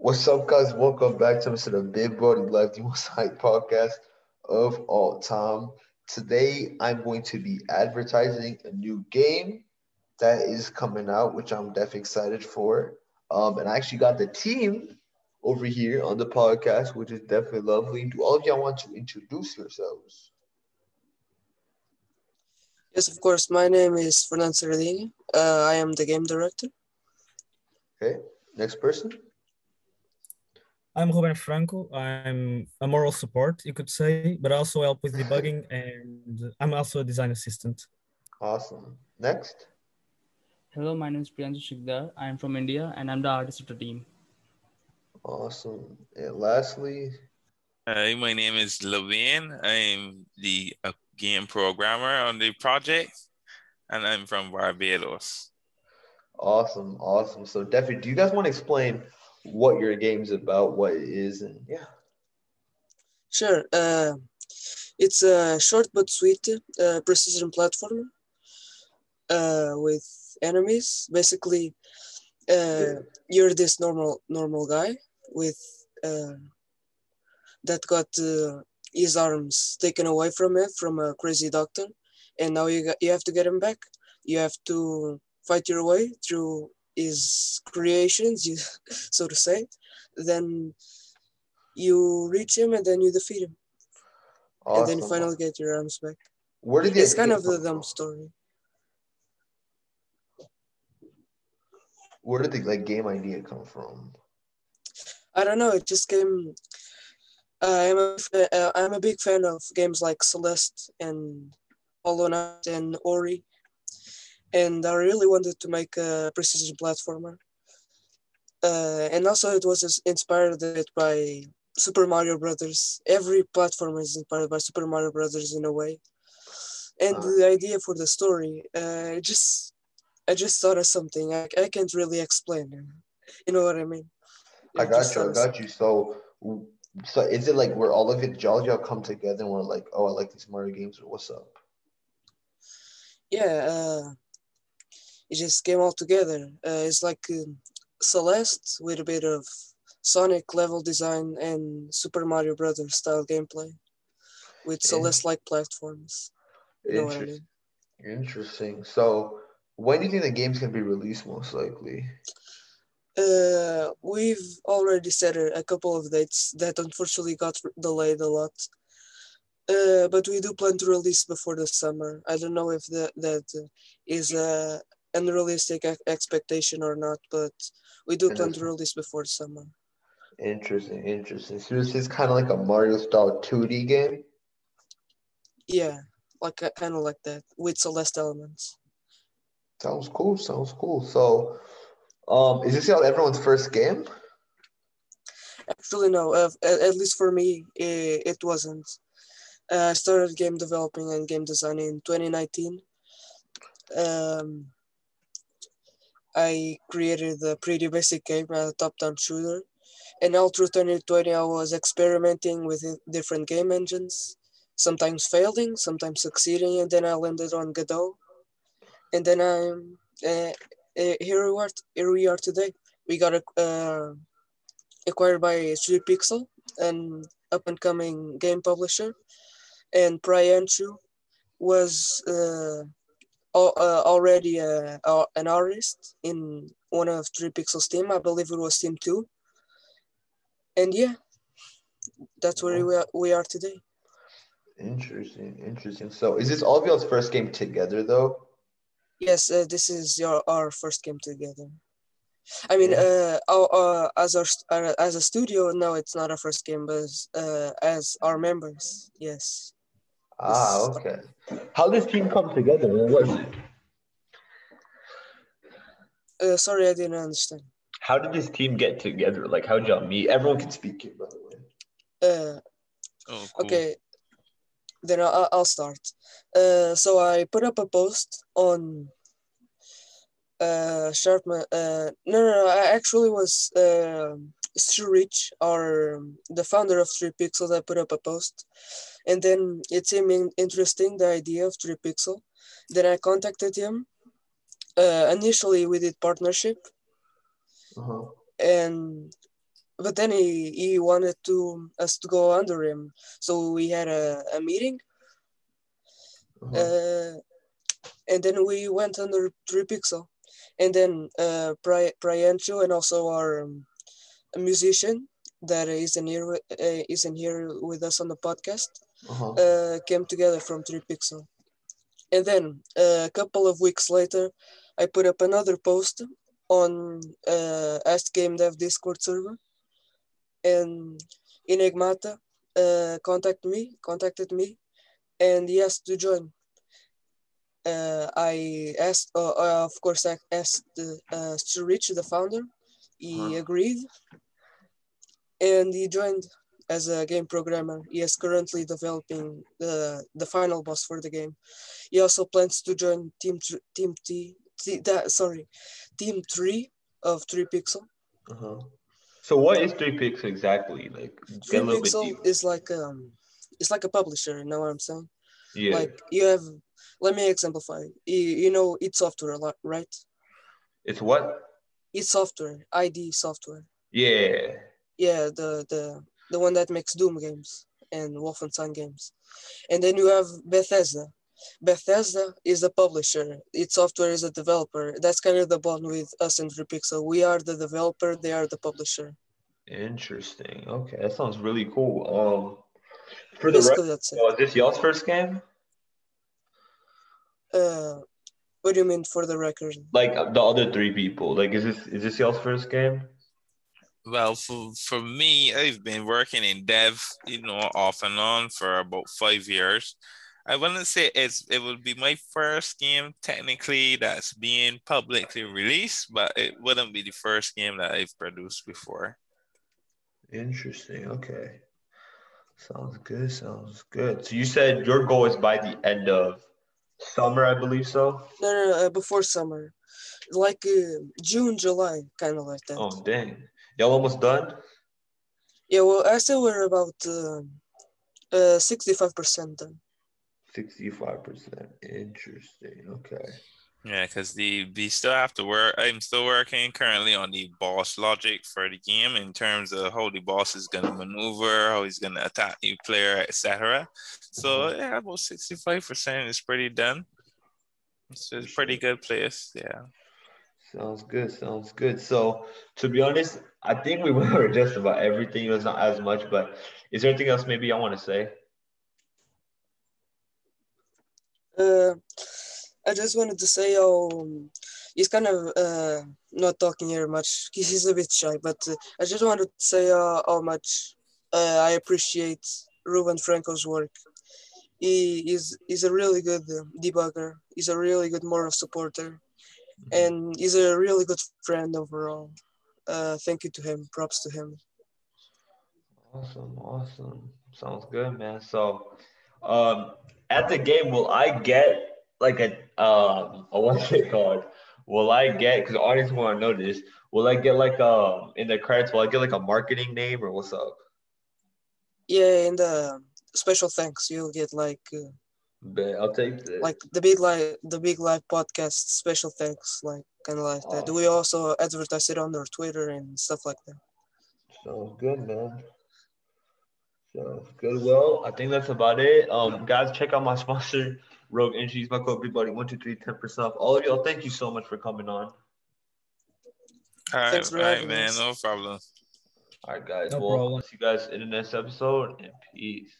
What's up, guys? Welcome back to the Big Brody Life, the most hype podcast of all time. Today, I'm going to be advertising a new game that is coming out, which I'm definitely excited for. Um, and I actually got the team over here on the podcast, which is definitely lovely. Do all of y'all want to introduce yourselves? Yes, of course. My name is Fernando Serradini. Uh, I am the game director. Okay, next person. I'm Ruben Franco. I'm a moral support, you could say, but I also help with debugging, and I'm also a design assistant. Awesome. Next. Hello, my name is Priyanshu Shikdar. I'm from India, and I'm the artist of the team. Awesome. And lastly, Hi, my name is Levine. I'm the uh, game programmer on the project, and I'm from Barbados. awesome, awesome. So definitely, do you guys want to explain what your game's about, what it is, and yeah. Sure. Uh, it's a short but sweet uh, precision platformer uh, with enemies. Basically, uh, you're this normal normal guy with uh, that got uh, his arms taken away from him from a crazy doctor, and now you got, you have to get him back. You have to fight your way through his creations, you, so to say. Then you reach him, and then you defeat him, and then you finally get your arms back. Where did It's kind of a dumb story. Where did the like game idea come from? I don't know. It just came. Uh, I'm a fa- uh, I'm a big fan of games like Celeste and Hollow Knight and Ori, and I really wanted to make a precision platformer. Uh, and also, it was inspired by Super Mario Brothers. Every platformer is inspired by Super Mario Brothers in a way. And Ah. the idea for the story, uh, it just I just thought of something I, I can't really explain. You know what I mean? I It got you. I got you. So, so is it like where all of it, all y'all come together and we're like, oh, I like these Mario games, or what's up? yeah uh, it just came all together uh, it's like um, celeste with a bit of sonic level design and super mario brothers style gameplay with Yeah. celeste like platforms you know what i Interesting. mean Interesting. So, when do you think the games gonna be released most likely? uh, we've already set a, a couple of dates that unfortunately got delayed a lot uh, but we do plan to release before the summer i don't know if that that uh, a unrealistic expectation or not but we do plan to release before summer Interesting. Interesting. So this is kind of like a Mario style 2D game. Yeah, like kind of like that with Celeste elements. Sounds cool. Sounds cool. So, um, is this everyone's first game? Actually, no. Uh, at, at least for me, it, it wasn't. Uh, I started game developing and game design in 2019. Um, I created a pretty basic game, a top-down shooter, and all through 2020, I was experimenting with different game engines, sometimes failing, sometimes succeeding, and then I landed on Godot, and then I'm uh, uh, here we are. Here we are today. We got uh, acquired by 3 Pixel, an up-and-coming game publisher, and Priyanshu was uh, already uh, a- an artist in one of 3 Pixel's team. I believe it was Team 2. And yeah, that's where we are, we are today. Interesting. Interesting. So, is this all of y'all's first game together though? Yes, uh, this is your our first game together. I mean, Yeah. uh, our, uh, as our st- uh, as a studio, no, it's not our first game, but as, uh, as our members, yes. Ah, okay. How did this team come together? What was it? Uh, sorry, I didn't understand. How did this team get together? Like, how did y'all meet? Everyone can speak here, by the way. Uh, Oh, cool. okay, then I'll, I'll start. Uh, so I put up a post on uh, Sharpman. Uh, no, no, no, I actually was uh, Stu Rich, our the founder of 3Pixel, that put up a post, and then it seemed in- interesting the idea of 3Pixel. Then I contacted him. Uh, initially, we did partnership, Uh-huh. and but then he he wanted to us to go under him, so we had a, a meeting. Uh-huh. Uh, and then we went under three pixel, and then uh, Pri- Priyanshu and also our um, a musician that isn't here wi- uh, isn't here with us on the podcast Uh-huh. uh, came together from 3 Pixel. And then uh, a couple of weeks later, I put up another post on uh, Ask Game Dev Discord server, and Enigmata uh, contacted me, contacted me, and he asked to join. Uh, I asked, uh, uh, of course, I asked uh, to reach the founder. He Uh-huh. agreed, and he joined as a game programmer. He is currently developing the the final boss for the game. He also plans to join Team Team T, T that sorry, Team Three of Three Pixel. Uh-huh. So what is three pixel exactly? Like Three a little bit Pixel is like um, it's like a publisher. You know what I'm saying? Yeah. Like you have. Let me exemplify. You, you know, id Software a lot, right? it's what? It's Software, ID Software. Yeah. Yeah, the the the one that makes Doom games and Wolfenstein games. And then you have Bethesda. Bethesda is the publisher. id Software is a developer. That's kind of the bond with us and 3Pixel. We are the developer, they are the publisher. Interesting. Okay, that sounds really cool. Um for the Basically, rest, that's it. uh, is this y'all's first game? Uh, what do you mean for the record? Like uh, the other three people. Like is this is this y'all's first game? Well, for for me, I've been working in dev, you know, off and on for about five years. I wouldn't say it's it would be my first game technically that's being publicly released, but it wouldn't be the first game that I've produced before. Interesting. Okay. Sounds good. Sounds good. So you said your goal is by the end of summer, I believe so. No, no, no uh, before summer. Like uh, June, July, kind of like that. Oh dang. Y'all almost done? Yeah, well, I say we're about um uh, 65% done. 65%. Interesting. Okay. Yeah, because the we still have to work. I'm still working currently on the boss logic for the game in terms of how the boss is gonna maneuver, how he's gonna attack the player, etc. So yeah, about sixty five percent is pretty done. It's a pretty good place. Yeah. Sounds good. Sounds good. So, to be honest, I think we went over just about everything. It was not as much, but is there anything else maybe I want to say? Uh, I just wanted to say how um, he's kind of uh, not talking here much. He's he's a bit shy, but uh, I just wanted to say uh, how much uh, I appreciate Ruben Franco's work. He is he's a really good debugger. He's a really good moral supporter, and he's a really good friend overall. Uh, thank you to him. Props to him. Awesome. Awesome. Sounds good, man. So, um, at the game, will I get like a um, a what's it called? Will I get because the audience want to know this? Will I get like um in the credits? Will I get like a marketing name or what's up? Yeah, and uh, special thanks. You'll get like. Uh, Bet I'll take that. like the big live the big live podcast special thanks like kind of like that Awesome. we also advertise it on our twitter and stuff like that Sounds good, man. Sounds good. Well, I think that's about it. Um, guys, check out my sponsor, Rogue Energies. My code everybody one two three ten percent off. All of y'all, thank you so much for coming on. All right, Thanks for all right, having man. us. No problem. All right, guys. No well, problem. see you guys in the next episode, and peace.